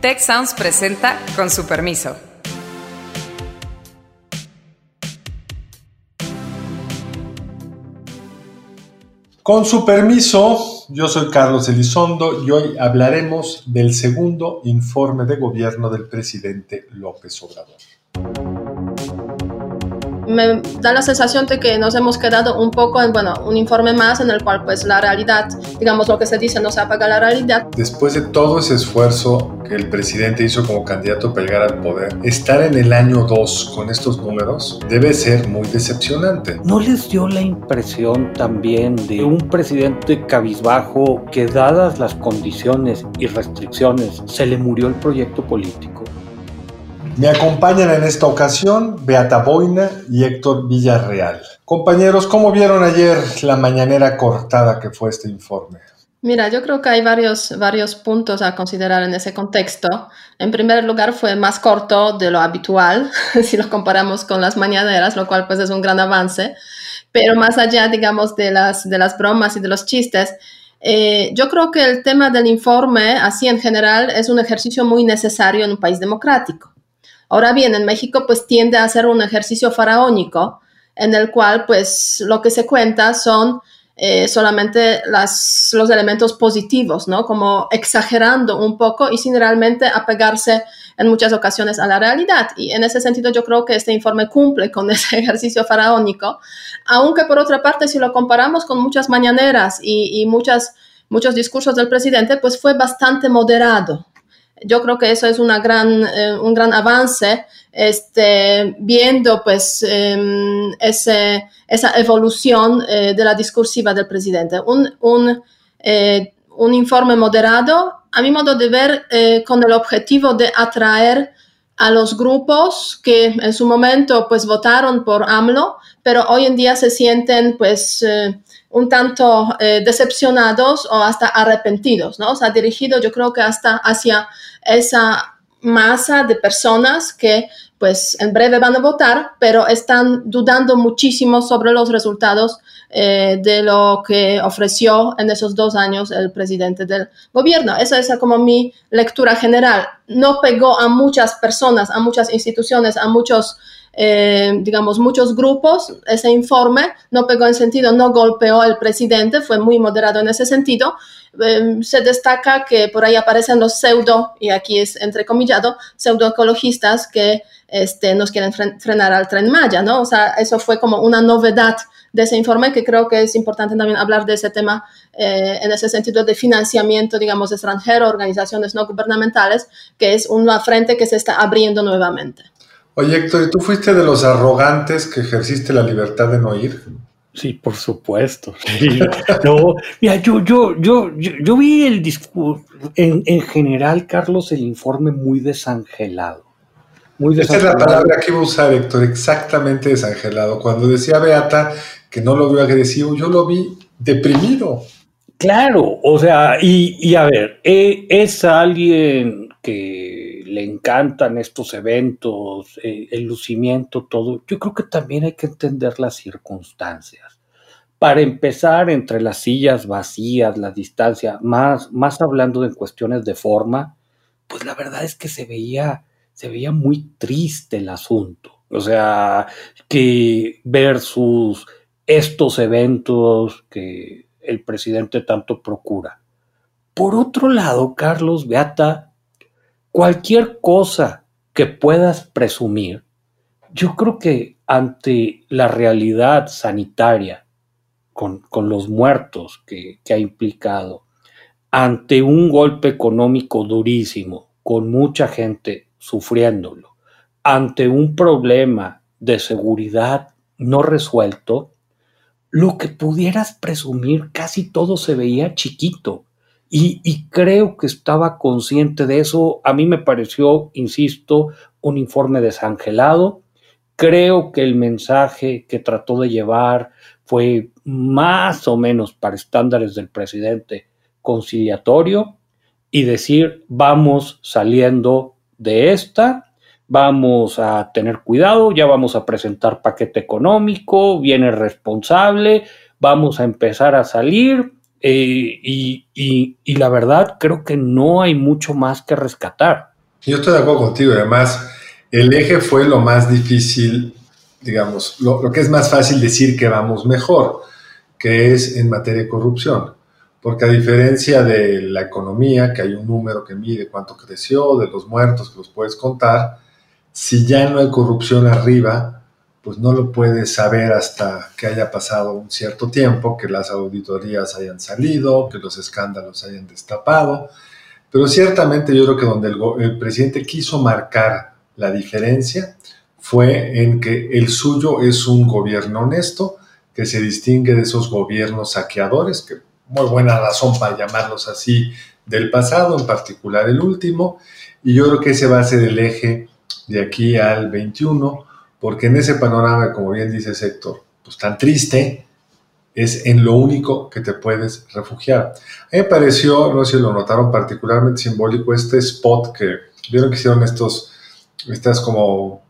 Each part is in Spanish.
Tech Sounds presenta con su permiso. Con su permiso, yo soy Carlos Elizondo y hoy hablaremos del segundo informe de gobierno del presidente López Obrador me da la sensación de que nos hemos quedado un poco en, bueno, un informe más en el cual pues la realidad, digamos lo que se dice no se apaga la realidad. Después de todo ese esfuerzo que el presidente hizo como candidato a llegar al poder, estar en el año 2 con estos números debe ser muy decepcionante. ¿No les dio la impresión también de un presidente cabizbajo que dadas las condiciones y restricciones se le murió el proyecto político? Me acompañan en esta ocasión Beata Boina y Héctor Villarreal. Compañeros, ¿cómo vieron ayer la mañanera cortada que fue este informe? Mira, yo creo que hay varios, varios puntos a considerar en ese contexto. En primer lugar, fue más corto de lo habitual, si lo comparamos con las mañaneras, lo cual pues es un gran avance. Pero más allá, digamos, de las, de las bromas y de los chistes, eh, yo creo que el tema del informe, así en general, es un ejercicio muy necesario en un país democrático. Ahora bien, en México pues tiende a ser un ejercicio faraónico en el cual pues lo que se cuenta son eh, solamente las, los elementos positivos, ¿no? Como exagerando un poco y sin realmente apegarse en muchas ocasiones a la realidad. Y en ese sentido yo creo que este informe cumple con ese ejercicio faraónico, aunque por otra parte si lo comparamos con muchas mañaneras y, y muchas, muchos discursos del presidente, pues fue bastante moderado, yo creo que eso es una gran, eh, un gran avance, este, viendo pues em, ese, esa evolución eh, de la discursiva del presidente. Un, un, eh, un, informe moderado, a mi modo de ver, con el objetivo de atraer a los grupos que en su momento pues votaron por AMLO, pero hoy en día se sienten pues un tanto eh, decepcionados o hasta arrepentidos, ¿no? O sea, dirigido yo creo que hasta hacia esa masa de personas que pues en breve van a votar, pero están dudando muchísimo sobre los resultados eh, de lo que ofreció en esos dos años el presidente del gobierno. Esa es como mi lectura general. No pegó a muchas personas, a muchas instituciones, a muchos eh, digamos, muchos grupos, ese informe no pegó en sentido, no golpeó al presidente, fue muy moderado en ese sentido. Eh, se destaca que por ahí aparecen los pseudo, y aquí es entrecomillado, pseudoecologistas que este, nos quieren frenar al tren Maya, ¿no? O sea, eso fue como una novedad de ese informe que creo que es importante también hablar de ese tema eh, en ese sentido de financiamiento, digamos, extranjero, organizaciones no gubernamentales, que es una frente que se está abriendo nuevamente. Oye, Héctor, ¿y tú fuiste de los arrogantes que ejerciste la libertad de no ir? Sí, por supuesto. No, mira, yo, yo, yo, yo, vi el discurso, en, general, Carlos, el informe muy desangelado. Muy desangelado. Esta es la palabra que iba a usar, Héctor, exactamente desangelado. Cuando decía Beata que no lo vio agresivo, yo lo vi deprimido. Claro, o sea, y, y a ver, eh, es alguien que le encantan estos eventos, eh, el lucimiento, todo, yo creo que también hay que entender las circunstancias. Para empezar, entre las sillas vacías, la distancia, más, más hablando en cuestiones de forma, pues la verdad es que se veía, se veía muy triste el asunto. O sea, que versus estos eventos que el presidente tanto procura. Por otro lado, Carlos Beata, cualquier cosa que puedas presumir, yo creo que ante la realidad sanitaria, con, los muertos que, que ha implicado, ante un golpe económico durísimo, con mucha gente sufriéndolo, ante un problema de seguridad no resuelto, lo que pudieras presumir casi todo se veía chiquito. Y, creo que estaba consciente de eso. A mí me pareció, insisto, un informe desangelado. Creo que el mensaje que trató de llevar fue más o menos para estándares del presidente conciliatorio y decir vamos saliendo de esta, vamos a tener cuidado, ya vamos a presentar paquete económico, viene responsable, vamos a empezar a salir, eh, y, la verdad creo que no hay mucho más que rescatar. Yo estoy de acuerdo contigo, además el eje fue lo más difícil, digamos, lo, lo que es más fácil decir que vamos mejor, que es en materia de corrupción. Porque a diferencia de la economía, que hay un número que mide cuánto creció, de los muertos que los puedes contar, si ya no hay corrupción arriba, pues no lo puedes saber hasta que haya pasado un cierto tiempo, que las auditorías hayan salido, que los escándalos hayan destapado. Pero ciertamente yo creo que donde el, el presidente quiso marcar la diferencia fue en que el suyo es un gobierno honesto, que se distingue de esos gobiernos saqueadores, que muy buena razón para llamarlos así, del pasado, en particular el último, y yo creo que ese va a ser el eje de aquí al 21, porque en ese panorama, como bien dice Héctor, pues tan triste, es en lo único que te puedes refugiar. A mí me pareció, no sé si lo notaron particularmente simbólico, este spot que vieron que hicieron estos, estas como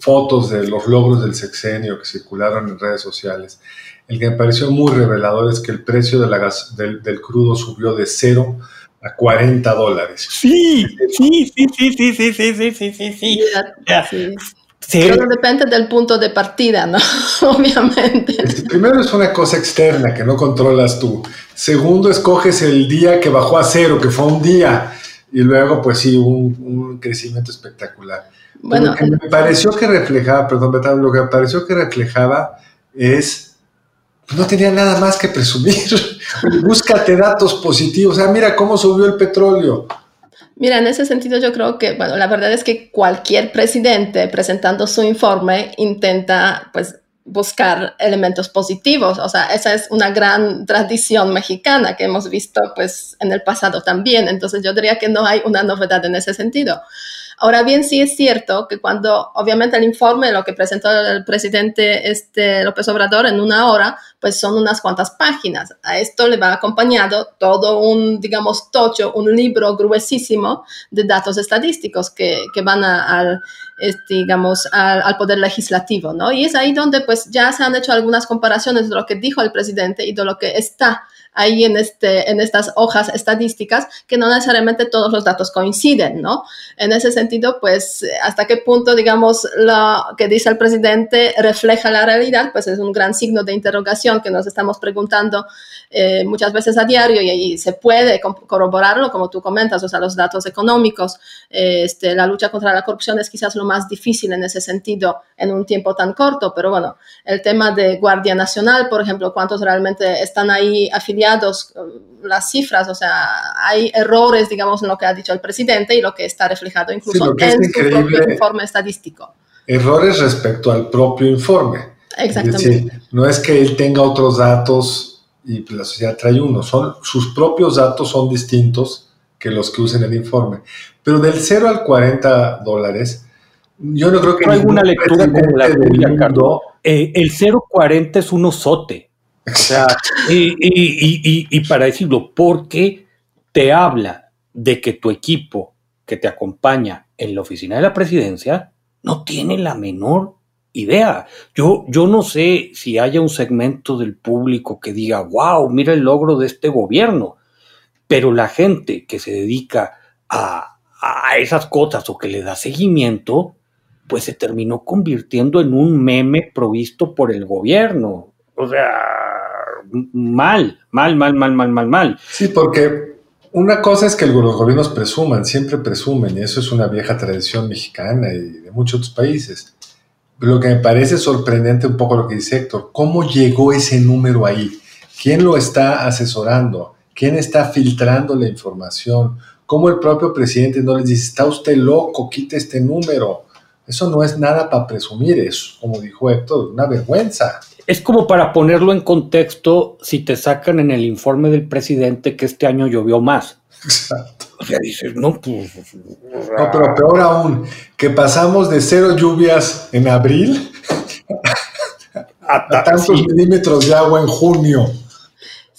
fotos de los logros del sexenio que circularon en redes sociales. El que me pareció muy revelador es que el precio de la gas, del, del, crudo subió de 0 a 40 dólares. Sí, sí, sí, sí, sí, sí, sí, sí, sí, sí, sí. Sí. Pero depende del punto de partida, ¿no? Obviamente. Primero es una cosa externa que no controlas tú. Segundo, escoges el día que bajó a cero, que fue un día. Y luego, pues sí, un, un crecimiento espectacular. Bueno, lo que me pareció que reflejaba, perdón, Betán, lo que me pareció que reflejaba es no tenía nada más que presumir. Búscate datos positivos. O sea, mira cómo subió el petróleo. Mira, en ese sentido yo creo que, bueno, la verdad es que cualquier presidente presentando su informe intenta, pues, buscar elementos positivos. O sea, esa es una gran tradición mexicana que hemos visto, pues, en el pasado también. Entonces yo diría que no hay una novedad en ese sentido. Ahora bien, sí es cierto que cuando, obviamente, el informe, lo que presentó el presidente este, López Obrador en una hora, pues son unas cuantas páginas. A esto le va acompañado todo un, digamos, tocho, un libro gruesísimo de datos estadísticos que, van al, este, digamos, al, al, poder legislativo, ¿no? Y es ahí donde, pues, ya se han hecho algunas comparaciones de lo que dijo el presidente y de lo que está ahí en, este, en estas hojas estadísticas que no necesariamente todos los datos coinciden, ¿no? En ese sentido, pues, hasta qué punto, digamos, lo que dice el presidente refleja la realidad, pues es un gran signo de interrogación que nos estamos preguntando eh, muchas veces a diario y, y, se puede corroborarlo, como tú comentas, o sea, los datos económicos, eh, este, la lucha contra la corrupción es quizás lo más difícil en ese sentido en un tiempo tan corto, pero bueno, el tema de Guardia Nacional, por ejemplo, cuántos realmente están ahí afiliados, las cifras, o sea, hay errores, digamos, en lo que ha dicho el presidente y lo que está reflejado incluso sí, en su propio informe estadístico. Errores respecto al propio informe. Exactamente. Es decir, no es que él tenga otros datos y la sociedad trae uno, son, sus propios datos son distintos que los que usen el informe. Pero del 0 al 40 dólares, yo no creo que... No hay una lectura como la tuya, Carlos. Eh, el 0.40 es un osote. O sea, y, y, y, y, para decirlo, porque te habla de que tu equipo que te acompaña en la oficina de la presidencia no tiene la menor idea. Yo, yo no sé si haya un segmento del público que diga, wow, mira el logro de este gobierno, pero la gente que se dedica a, a esas cosas o que le da seguimiento, pues se terminó convirtiendo en un meme provisto por el gobierno. O sea, mal, mal, mal, mal, mal, mal, mal. Sí, porque una cosa es que los gobiernos presuman, siempre presumen, y eso es una vieja tradición mexicana y de muchos otros países. Lo que me parece sorprendente un poco lo que dice Héctor, ¿cómo llegó ese número ahí? ¿Quién lo está asesorando? ¿Quién está filtrando la información? ¿Cómo el propio presidente no les dice, está usted loco, quite este número? Eso no es nada para presumir, es, como dijo Héctor, una vergüenza. Es como para ponerlo en contexto si te sacan en el informe del presidente que este año llovió más. Exacto. O sea, dices, no, pues. No, pero peor aún, que pasamos de cero lluvias en abril a, a tantos sí. milímetros de agua en junio.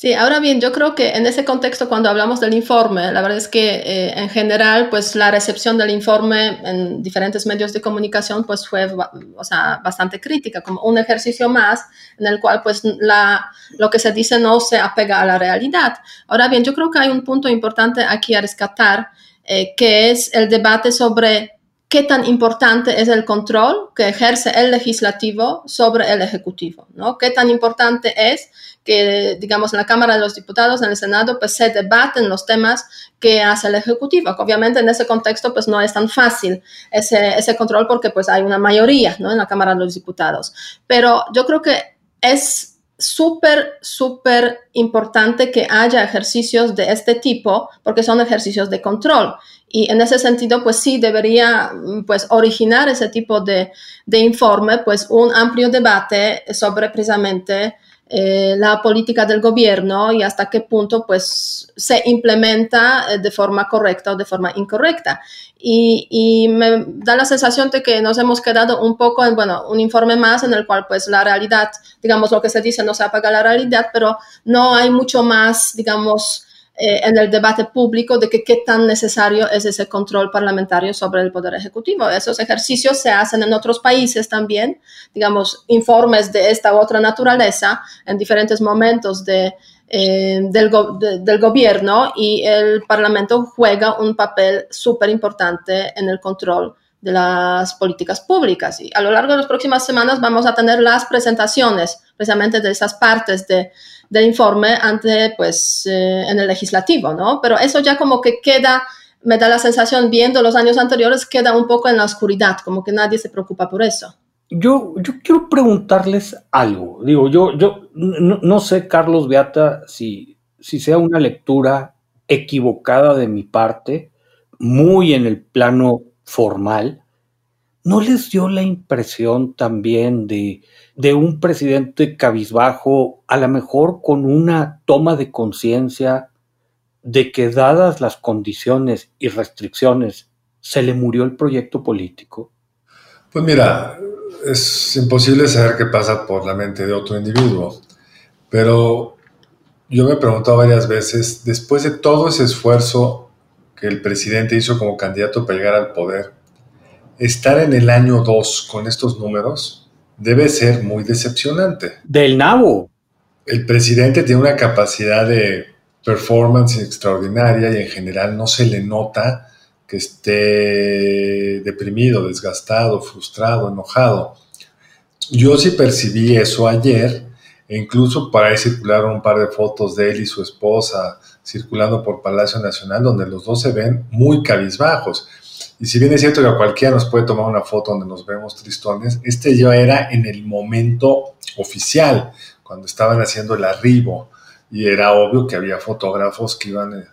Sí, ahora bien, yo creo que en ese contexto, cuando hablamos del informe, la verdad es que eh, en general, pues la recepción del informe en diferentes medios de comunicación, pues fue, o sea, bastante crítica, como un ejercicio más en el cual, pues, la, lo que se dice no se apega a la realidad. Ahora bien, yo creo que hay un punto importante aquí a rescatar eh, que es el debate sobre qué tan importante es el control que ejerce el legislativo sobre el ejecutivo, ¿no? Qué tan importante es que, digamos, en la Cámara de los Diputados, en el Senado, pues se debaten los temas que hace el Ejecutivo. Obviamente en ese contexto, pues no es tan fácil ese, ese control porque pues hay una mayoría, ¿no? En la Cámara de los Diputados. Pero yo creo que es súper, súper importante que haya ejercicios de este tipo porque son ejercicios de control. Y en ese sentido, pues sí debería pues originar ese tipo de, de informe, pues un amplio debate sobre precisamente eh, la política del gobierno y hasta qué punto pues se implementa eh, de forma correcta o de forma incorrecta. Y, me da la sensación de que nos hemos quedado un poco en, bueno, un informe más en el cual pues la realidad, digamos lo que se dice no se apaga la realidad, pero no hay mucho más, digamos, eh, en el debate público de qué tan necesario es ese control parlamentario sobre el poder ejecutivo. Esos ejercicios se hacen en otros países también, digamos, informes de esta u otra naturaleza en diferentes momentos de, eh, del, del, gobierno y el Parlamento juega un papel súper importante en el control de las políticas públicas. Y a lo largo de las próximas semanas vamos a tener las presentaciones precisamente de esas partes de, del informe ante, pues, eh, en el legislativo, ¿no? Pero eso ya como que queda, me da la sensación, viendo los años anteriores, queda un poco en la oscuridad, como que nadie se preocupa por eso. Yo, yo quiero preguntarles algo. Digo, yo, yo no, sé, Carlos Beata, si, si sea una lectura equivocada de mi parte, muy en el plano formal, ¿no les dio la impresión también de, de un presidente cabizbajo, a lo mejor con una toma de conciencia de que dadas las condiciones y restricciones, se le murió el proyecto político? Pues mira, es imposible saber qué pasa por la mente de otro individuo, pero yo me he preguntado varias veces, después de todo ese esfuerzo que el presidente hizo como candidato para llegar al poder, estar en el año 2 con estos números debe ser muy decepcionante. Del nabo. El presidente tiene una capacidad de performance extraordinaria y en general no se le nota que esté deprimido, desgastado, frustrado, enojado. Yo sí percibí eso ayer e incluso para ahí circularon un par de fotos de él y su esposa circulando por Palacio Nacional donde los dos se ven muy cabizbajos. Y si bien es cierto que a cualquiera nos puede tomar una foto donde nos vemos tristones, este ya era en el momento oficial, cuando estaban haciendo el arribo, y era obvio que había fotógrafos que iban eh,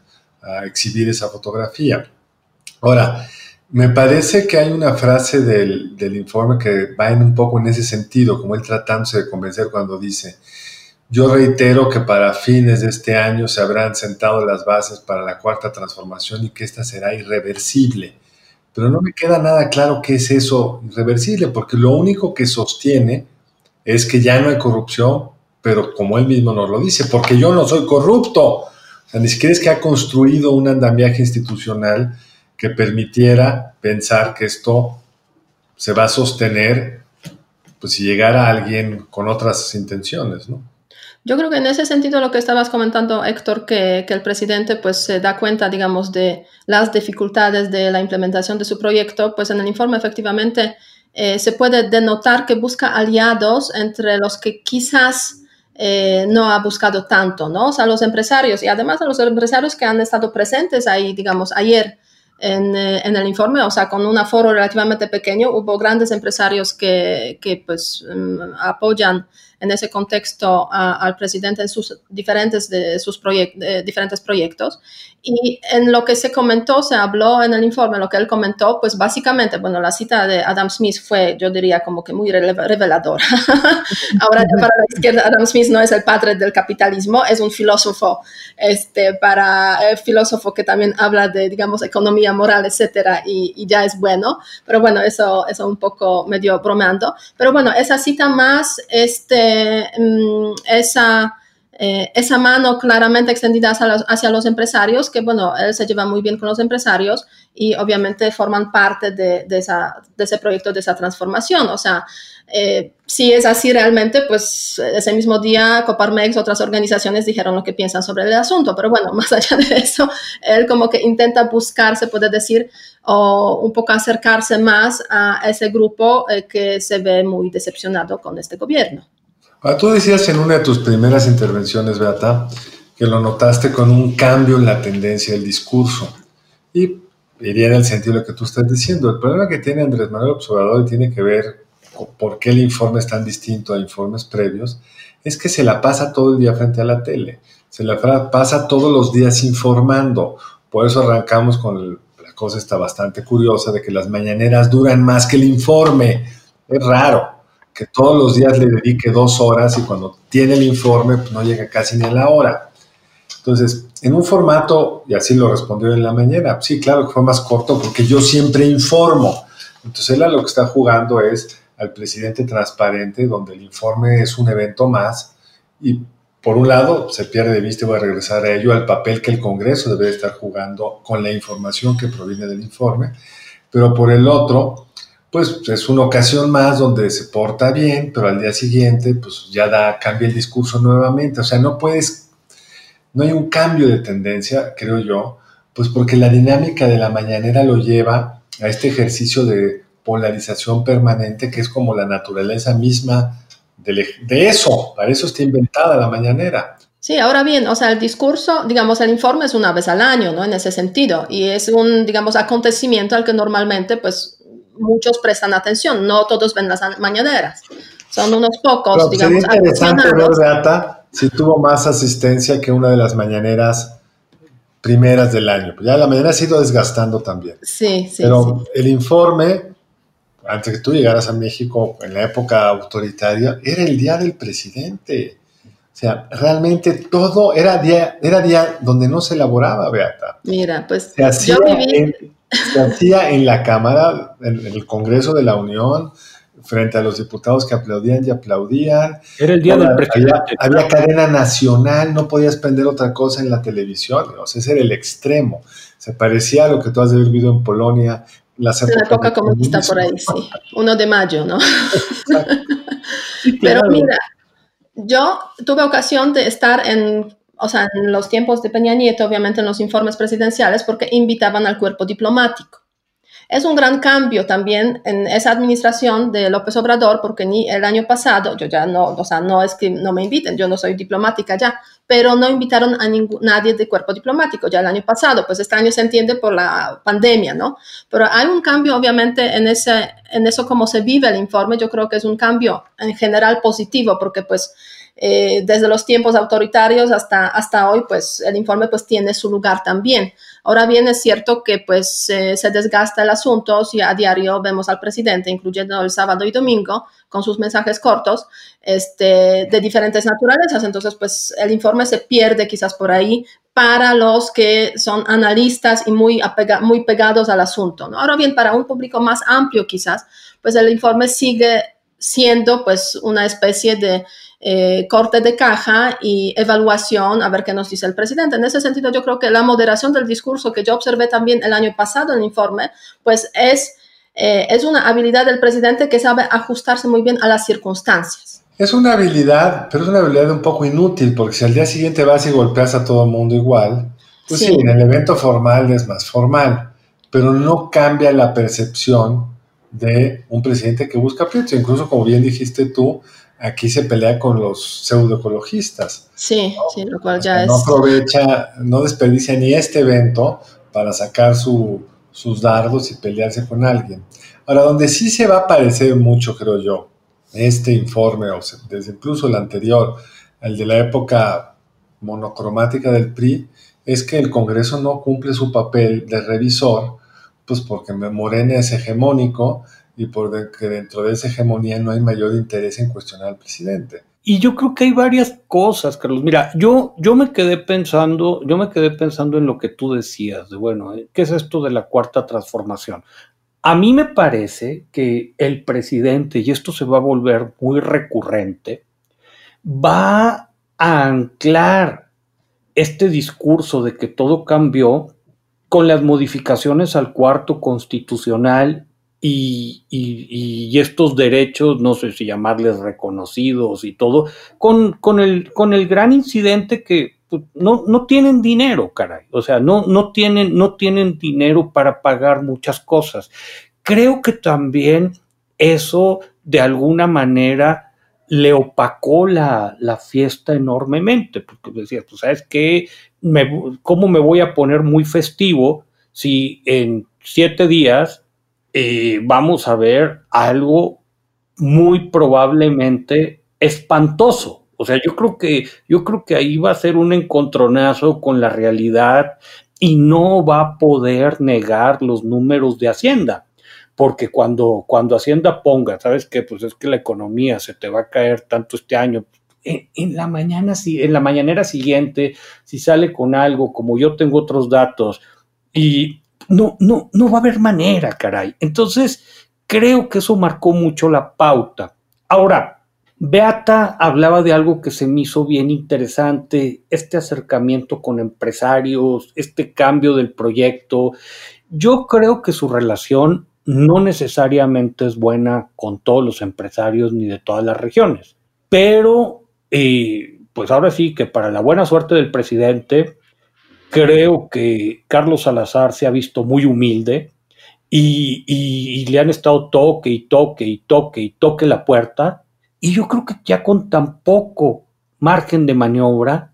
a exhibir esa fotografía. Ahora, me parece que hay una frase del, del informe que va en un poco en ese sentido, como él tratándose de convencer cuando dice, yo reitero que para fines de este año se habrán sentado las bases para la cuarta transformación y que esta será irreversible pero no me queda nada claro qué es eso irreversible, porque lo único que sostiene es que ya no hay corrupción, pero como él mismo nos lo dice, porque yo no soy corrupto. O sea, ni siquiera es que ha construido un andamiaje institucional que permitiera pensar que esto se va a sostener, pues si llegara alguien con otras intenciones, ¿no? Yo creo que en ese sentido lo que estabas comentando, Héctor, que, que, el presidente pues se da cuenta, digamos, de las dificultades de la implementación de su proyecto, pues en el informe efectivamente eh, se puede denotar que busca aliados entre los que quizás eh, no ha buscado tanto, ¿no? O sea, los empresarios y además a los empresarios que han estado presentes ahí, digamos, ayer en, eh, en, el informe, o sea, con un aforo relativamente pequeño, hubo grandes empresarios que, que pues um, apoyan en ese contexto a, al presidente en sus diferentes, sus diferentes proyectos. Y en lo que se comentó, se habló en el informe, lo que él comentó, pues básicamente, bueno, la cita de Adam Smith fue, yo diría, como que muy reveladora. Ahora, para la izquierda, Adam Smith no es el padre del capitalismo, es un filósofo, este, para, eh, filósofo que también habla de, digamos, economía moral, etcétera, y, y, ya es bueno. Pero bueno, eso, eso un poco medio bromeando. Pero bueno, esa cita más, este, mm, esa eh, esa mano claramente extendida hacia los, hacia los, empresarios, que bueno, él se lleva muy bien con los empresarios y obviamente forman parte de, de, esa, de ese proyecto, de esa transformación. O sea, eh, si es así realmente, pues ese mismo día Coparmex, otras organizaciones dijeron lo que piensan sobre el asunto, pero bueno, más allá de eso, él como que intenta buscar, se puede decir, o un poco acercarse más a ese grupo eh, que se ve muy decepcionado con este gobierno. Ah, tú decías en una de tus primeras intervenciones, Beata, que lo notaste con un cambio en la tendencia del discurso. Y iría en el sentido de lo que tú estás diciendo. El problema que tiene Andrés Manuel Observador tiene que ver por qué el informe es tan distinto a informes previos, es que se la pasa todo el día frente a la tele, se la pasa todos los días informando. Por eso arrancamos con la cosa está bastante curiosa de que las mañaneras duran más que el informe. Es raro que todos los días le dedique dos horas y cuando tiene el informe pues no llega casi ni a la hora. Entonces, en un formato, y así lo respondió en la mañana, sí, claro que fue más corto porque yo siempre informo. Entonces, él a lo que está jugando es al presidente transparente, donde el informe es un evento más y por un lado se pierde de vista, y voy a regresar a ello, al papel que el Congreso debe estar jugando con la información que proviene del informe, pero por el otro, pues es una ocasión más donde se porta bien, pero al día siguiente, pues ya da, cambia el discurso nuevamente, o sea, no puedes, no hay un cambio de tendencia, creo yo, pues porque la dinámica de la mañanera lo lleva a este ejercicio de polarización permanente que es como la naturaleza misma de, de eso, para eso está inventada la mañanera. Sí, ahora bien, o sea, el discurso, digamos, el informe es una vez al año, ¿no? En ese sentido, y es un, digamos, acontecimiento al que normalmente, pues, muchos prestan atención, no todos ven las mañaneras, son unos pocos, Pero digamos. Sería interesante ver, Beata, si tuvo más asistencia que una de las mañaneras primeras del año. Ya la mañana ha sido desgastando también. Sí, sí. Pero el informe antes que tú llegaras a México en la época autoritaria, era el día del presidente. O sea, realmente todo era día, era día donde no se elaboraba, Beata. Mira, pues se hacía, en, se hacía en la Cámara, en el Congreso de la Unión, frente a los diputados que aplaudían y aplaudían. Era el día del presidente. Había, cadena nacional, no podías prender otra cosa en la televisión. O sea, ese era el extremo. Se parecía a lo que tú has vivido en Polonia, la época comunista por ahí, sí. Uno de mayo, ¿no? Pero mira, yo tuve ocasión de estar en, o sea, en los tiempos de Peña Nieto, obviamente en los informes presidenciales, porque invitaban al cuerpo diplomático. Es un gran cambio también en esa administración de López Obrador, porque ni el año pasado, yo ya no, o sea, no es que no me inviten, yo no soy diplomática ya, pero no invitaron a ningún, nadie de cuerpo diplomático ya el año pasado, pues este año se entiende por la pandemia, ¿no? Pero hay un cambio obviamente en, ese, en eso como se vive el informe, yo creo que es un cambio en general positivo, porque pues eh, desde los tiempos autoritarios hasta, hasta hoy, pues el informe pues tiene su lugar también. Ahora bien, es cierto que pues se desgasta el asunto si a diario vemos al presidente, incluyendo el sábado y domingo, con sus mensajes cortos este, de diferentes naturalezas. Entonces, pues el informe se pierde quizás por ahí para los que son analistas y muy, muy pegados al asunto. ¿no? Ahora bien, para un público más amplio quizás, pues el informe sigue siendo pues una especie de eh, corte de caja y evaluación a ver qué nos dice el presidente. En ese sentido, yo creo que la moderación del discurso que yo observé también el año pasado en el informe, pues es, eh, es una habilidad del presidente que sabe ajustarse muy bien a las circunstancias. Es una habilidad, pero es una habilidad un poco inútil, porque si al día siguiente vas y golpeas a todo el mundo igual, pues sí, en el evento formal es más formal, pero no cambia la percepción de un presidente que busca proyectos. Incluso, como bien dijiste tú, aquí se pelea con los pseudoecologistas. Sí, sí, lo cual ya es. No aprovecha, no desperdicia ni este evento para sacar sus dardos y pelearse con alguien. Ahora, donde sí se va a parecer mucho, creo yo, este informe, o desde incluso el anterior, el de la época monocromática del PRI, es que el Congreso no cumple su papel de revisor, pues porque Morena es hegemónico y porque dentro de esa hegemonía no hay mayor interés en cuestionar al presidente. Y yo creo que hay varias cosas, Carlos. Mira, yo, yo me quedé pensando, yo me quedé pensando en lo que tú decías, de bueno, eh, ¿qué es esto de la cuarta transformación? A mí me parece que el presidente, y esto se va a volver muy recurrente, va a anclar este discurso de que todo cambió con las modificaciones al cuarto constitucional y, estos derechos, no sé si llamarles reconocidos y todo, con, con, el, con el gran incidente que pues, no, no, tienen dinero, caray. O sea, no, no, tienen, no tienen dinero para pagar muchas cosas. Creo que también eso de alguna manera le opacó la, fiesta enormemente, porque decía, pues sabes qué, ¿cómo me voy a poner muy festivo si en siete días eh, vamos a ver algo muy probablemente espantoso? O sea, yo creo que, yo creo que ahí va a ser un encontronazo con la realidad y no va a poder negar los números de Hacienda porque cuando, cuando Hacienda ponga, ¿sabes qué? Pues es que la economía se te va a caer tanto este año. En, la mañana, en la mañanera siguiente, si sale con algo, como yo tengo otros datos, y no, no, no va a haber manera, caray. Entonces, creo que eso marcó mucho la pauta. Ahora, Beata hablaba de algo que se me hizo bien interesante, este acercamiento con empresarios, este cambio del proyecto. Yo creo que su relación no necesariamente es buena con todos los empresarios ni de todas las regiones. Pero, eh, pues ahora sí que para la buena suerte del presidente, creo que Carlos Salazar se ha visto muy humilde y, y, le han estado toque y toque y toque y toque la puerta. Y yo creo que ya con tan poco margen de maniobra,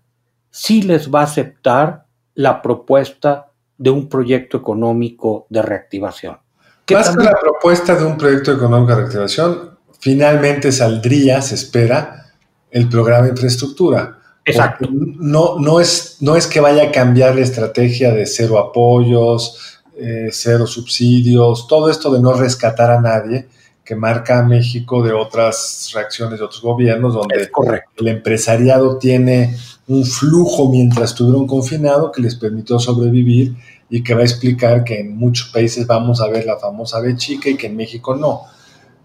sí les va a aceptar la propuesta de un proyecto económico de reactivación. Más que la propuesta de un proyecto económico de reactivación, finalmente saldría, se espera, el programa de infraestructura. Exacto. No, no, es, no es que vaya a cambiar la estrategia de cero apoyos, eh, cero subsidios, todo esto de no rescatar a nadie que marca a México de otras reacciones de otros gobiernos, donde el empresariado tiene un flujo mientras estuvieron confinados que les permitió sobrevivir y que va a explicar que en muchos países vamos a ver la famosa B chica y que en México no.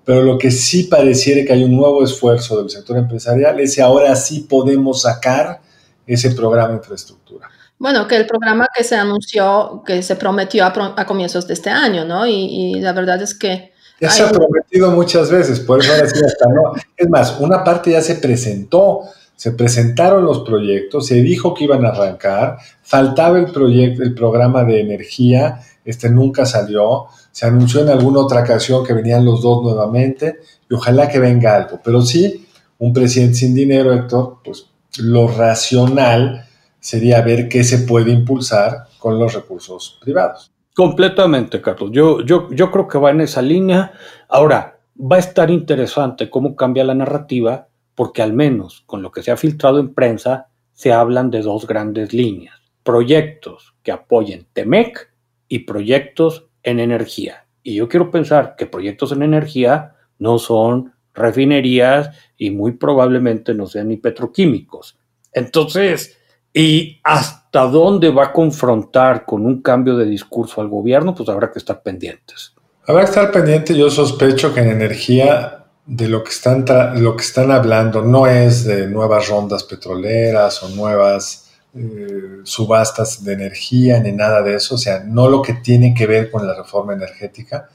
Pero lo que sí pareciera que hay un nuevo esfuerzo del sector empresarial es que ahora sí podemos sacar ese programa de infraestructura. Bueno, que el programa que se anunció, que se prometió a, comienzos de este año, ¿no? Y, la verdad es que... Ya se ha prometido muchas veces, por eso ahora sí hasta no. Es más, una parte ya se presentó, se presentaron los proyectos, se dijo que iban a arrancar, faltaba el proyecto, el programa de energía, este nunca salió, se anunció en alguna otra ocasión que venían los dos nuevamente y ojalá que venga algo, pero sí, un presidente sin dinero, Héctor, pues lo racional sería ver qué se puede impulsar con los recursos privados. Completamente, Carlos. Yo, yo, yo creo que va en esa línea. Ahora, va a estar interesante cómo cambia la narrativa porque al menos con lo que se ha filtrado en prensa se hablan de dos grandes líneas, proyectos que apoyen TEMEC y proyectos en energía. Y yo quiero pensar que proyectos en energía no son refinerías y muy probablemente no sean ni petroquímicos. Entonces, ¿y hasta dónde va a confrontar con un cambio de discurso al gobierno? Pues habrá que estar pendientes. Habrá que estar pendiente. Yo sospecho que en energía de lo que están, lo que están hablando no es de nuevas rondas petroleras o nuevas eh, subastas de energía ni nada de eso, o sea, no lo que tiene que ver con la reforma energética,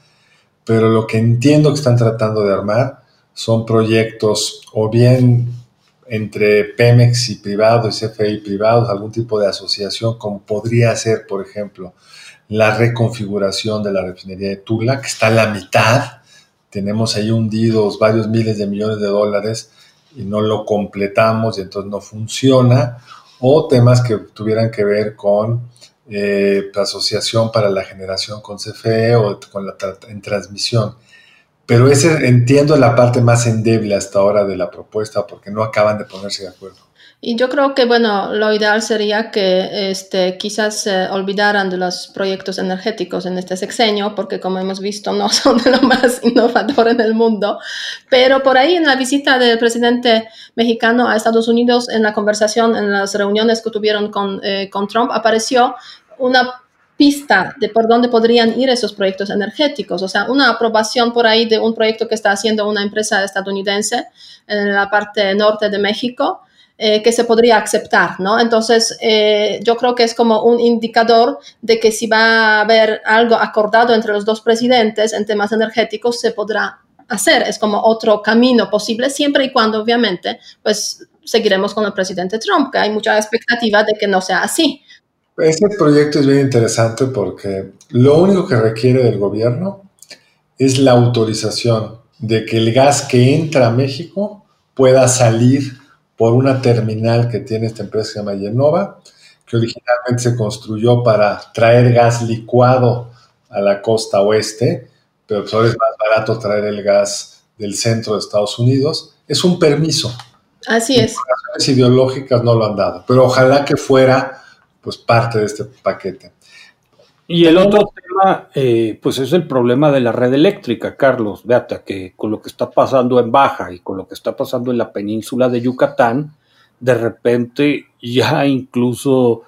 pero lo que entiendo que están tratando de armar son proyectos o bien entre Pemex y privados y CFE y privados, algún tipo de asociación como podría ser, por ejemplo, la reconfiguración de la refinería de Tula, que está a la mitad. Tenemos ahí hundidos varios miles de millones de dólares y no lo completamos y entonces no funciona, o temas que tuvieran que ver con eh, la asociación para la generación con CFE o con la en transmisión. Pero ese entiendo la parte más endeble hasta ahora de la propuesta porque no acaban de ponerse de acuerdo. Y yo creo que, bueno, lo ideal sería que este, quizás olvidaran de los proyectos energéticos en este sexenio, porque como hemos visto, no son de lo más innovador en el mundo. Pero por ahí en la visita del presidente mexicano a Estados Unidos, en la conversación, en las reuniones que tuvieron con, eh, con Trump, apareció una pista de por dónde podrían ir esos proyectos energéticos, o sea, una aprobación por ahí de un proyecto que está haciendo una empresa estadounidense en la parte norte de México, eh, que se podría aceptar, ¿no? Entonces, eh, yo creo que es como un indicador de que si va a haber algo acordado entre los dos presidentes en temas energéticos, se podrá hacer. Es como otro camino posible, siempre y cuando, obviamente, pues seguiremos con el presidente Trump, que hay mucha expectativa de que no sea así. Este proyecto es bien interesante porque lo único que requiere del gobierno es la autorización de que el gas que entra a México pueda salir por una terminal que tiene esta empresa que se llama Yenova, que originalmente se construyó para traer gas licuado a la costa oeste, pero pues ahora es más barato traer el gas del centro de Estados Unidos. Es un permiso. Así es. Las ideológicas no lo han dado, pero ojalá que fuera pues parte de este paquete. Y el otro tema, eh, pues es el problema de la red eléctrica, Carlos. Beata, que con lo que está pasando en Baja y con lo que está pasando en la península de Yucatán, de repente ya incluso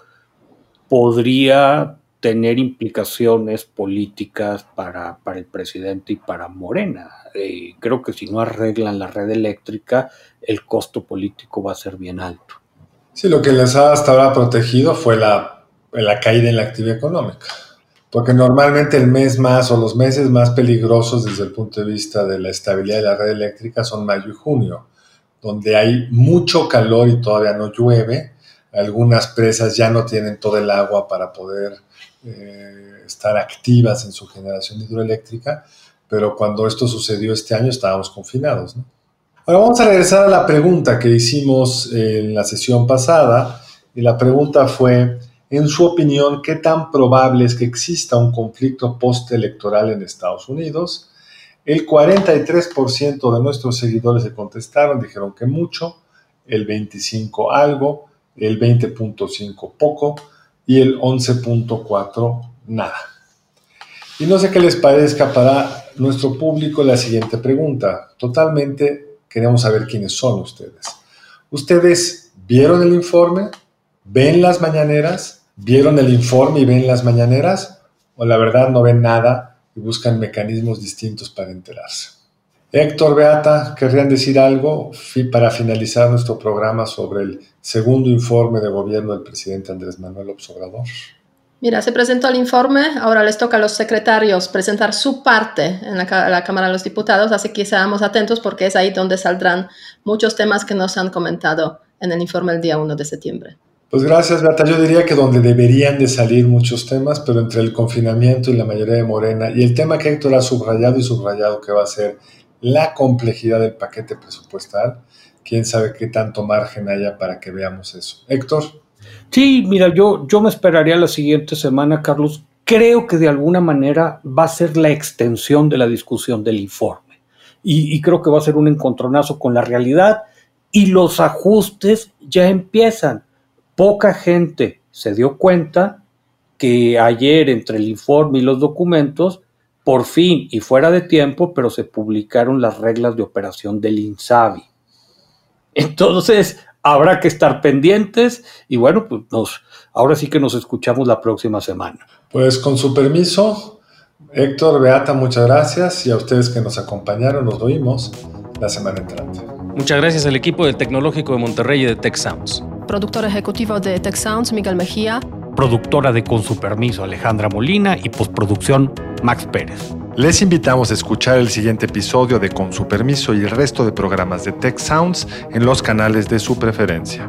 podría tener implicaciones políticas para, para el presidente y para Morena. Eh, creo que si no arreglan la red eléctrica, el costo político va a ser bien alto. Sí, lo que les ha hasta ahora protegido fue la, la caída en la actividad económica porque normalmente el mes más o los meses más peligrosos desde el punto de vista de la estabilidad de la red eléctrica son mayo y junio, donde hay mucho calor y todavía no llueve. Algunas presas ya no tienen todo el agua para poder eh, estar activas en su generación hidroeléctrica, pero cuando esto sucedió este año estábamos confinados. Ahora vamos a regresar a la pregunta que hicimos en la sesión pasada y la pregunta fue, en su opinión, ¿qué tan probable es que exista un conflicto postelectoral en Estados Unidos? El 43% de nuestros seguidores se contestaron, dijeron que mucho, el 25 algo, el 20.5 poco y el 11.4 nada. Y no sé qué les parezca para nuestro público la siguiente pregunta. Totalmente queremos saber quiénes son ustedes. ¿Ustedes vieron el informe? ¿Ven las mañaneras? ¿Vieron el informe y ven las mañaneras? ¿O la verdad no ven nada y buscan mecanismos distintos para enterarse? Héctor, Beata, ¿querrían decir algo para finalizar nuestro programa sobre el segundo informe de gobierno del presidente Andrés Manuel Obrador? Mira, se presentó el informe, ahora les toca a los secretarios presentar su parte en la, la, Cámara de los Diputados, así que seamos atentos porque es ahí donde saldrán muchos temas que nos han comentado en el informe el día 1 de septiembre. Pues gracias, Beata. Yo diría que donde deberían de salir muchos temas, pero entre el confinamiento y la mayoría de Morena y el tema que Héctor ha subrayado y subrayado que va a ser la complejidad del paquete presupuestal, quién sabe qué tanto margen haya para que veamos eso. Héctor. Sí, mira, yo, yo me esperaría la siguiente semana, Carlos. Creo que de alguna manera va a ser la extensión de la discusión del informe. Y, y creo que va a ser un encontronazo con la realidad y los ajustes ya empiezan poca gente se dio cuenta que ayer entre el informe y los documentos, por fin y fuera de tiempo, pero se publicaron las reglas de operación del INSABI. Entonces, habrá que estar pendientes y bueno, pues nos, ahora sí que nos escuchamos la próxima semana. Pues con su permiso, Héctor, Beata, muchas gracias y a ustedes que nos acompañaron, nos oímos la semana entrante. Muchas gracias al equipo del Tecnológico de Monterrey y de Tech Sounds productor ejecutivo de Tech Sounds, Miguel Mejía. Productora de Con su permiso, Alejandra Molina. Y postproducción, Max Pérez. Les invitamos a escuchar el siguiente episodio de Con su permiso y el resto de programas de Tech Sounds en los canales de su preferencia.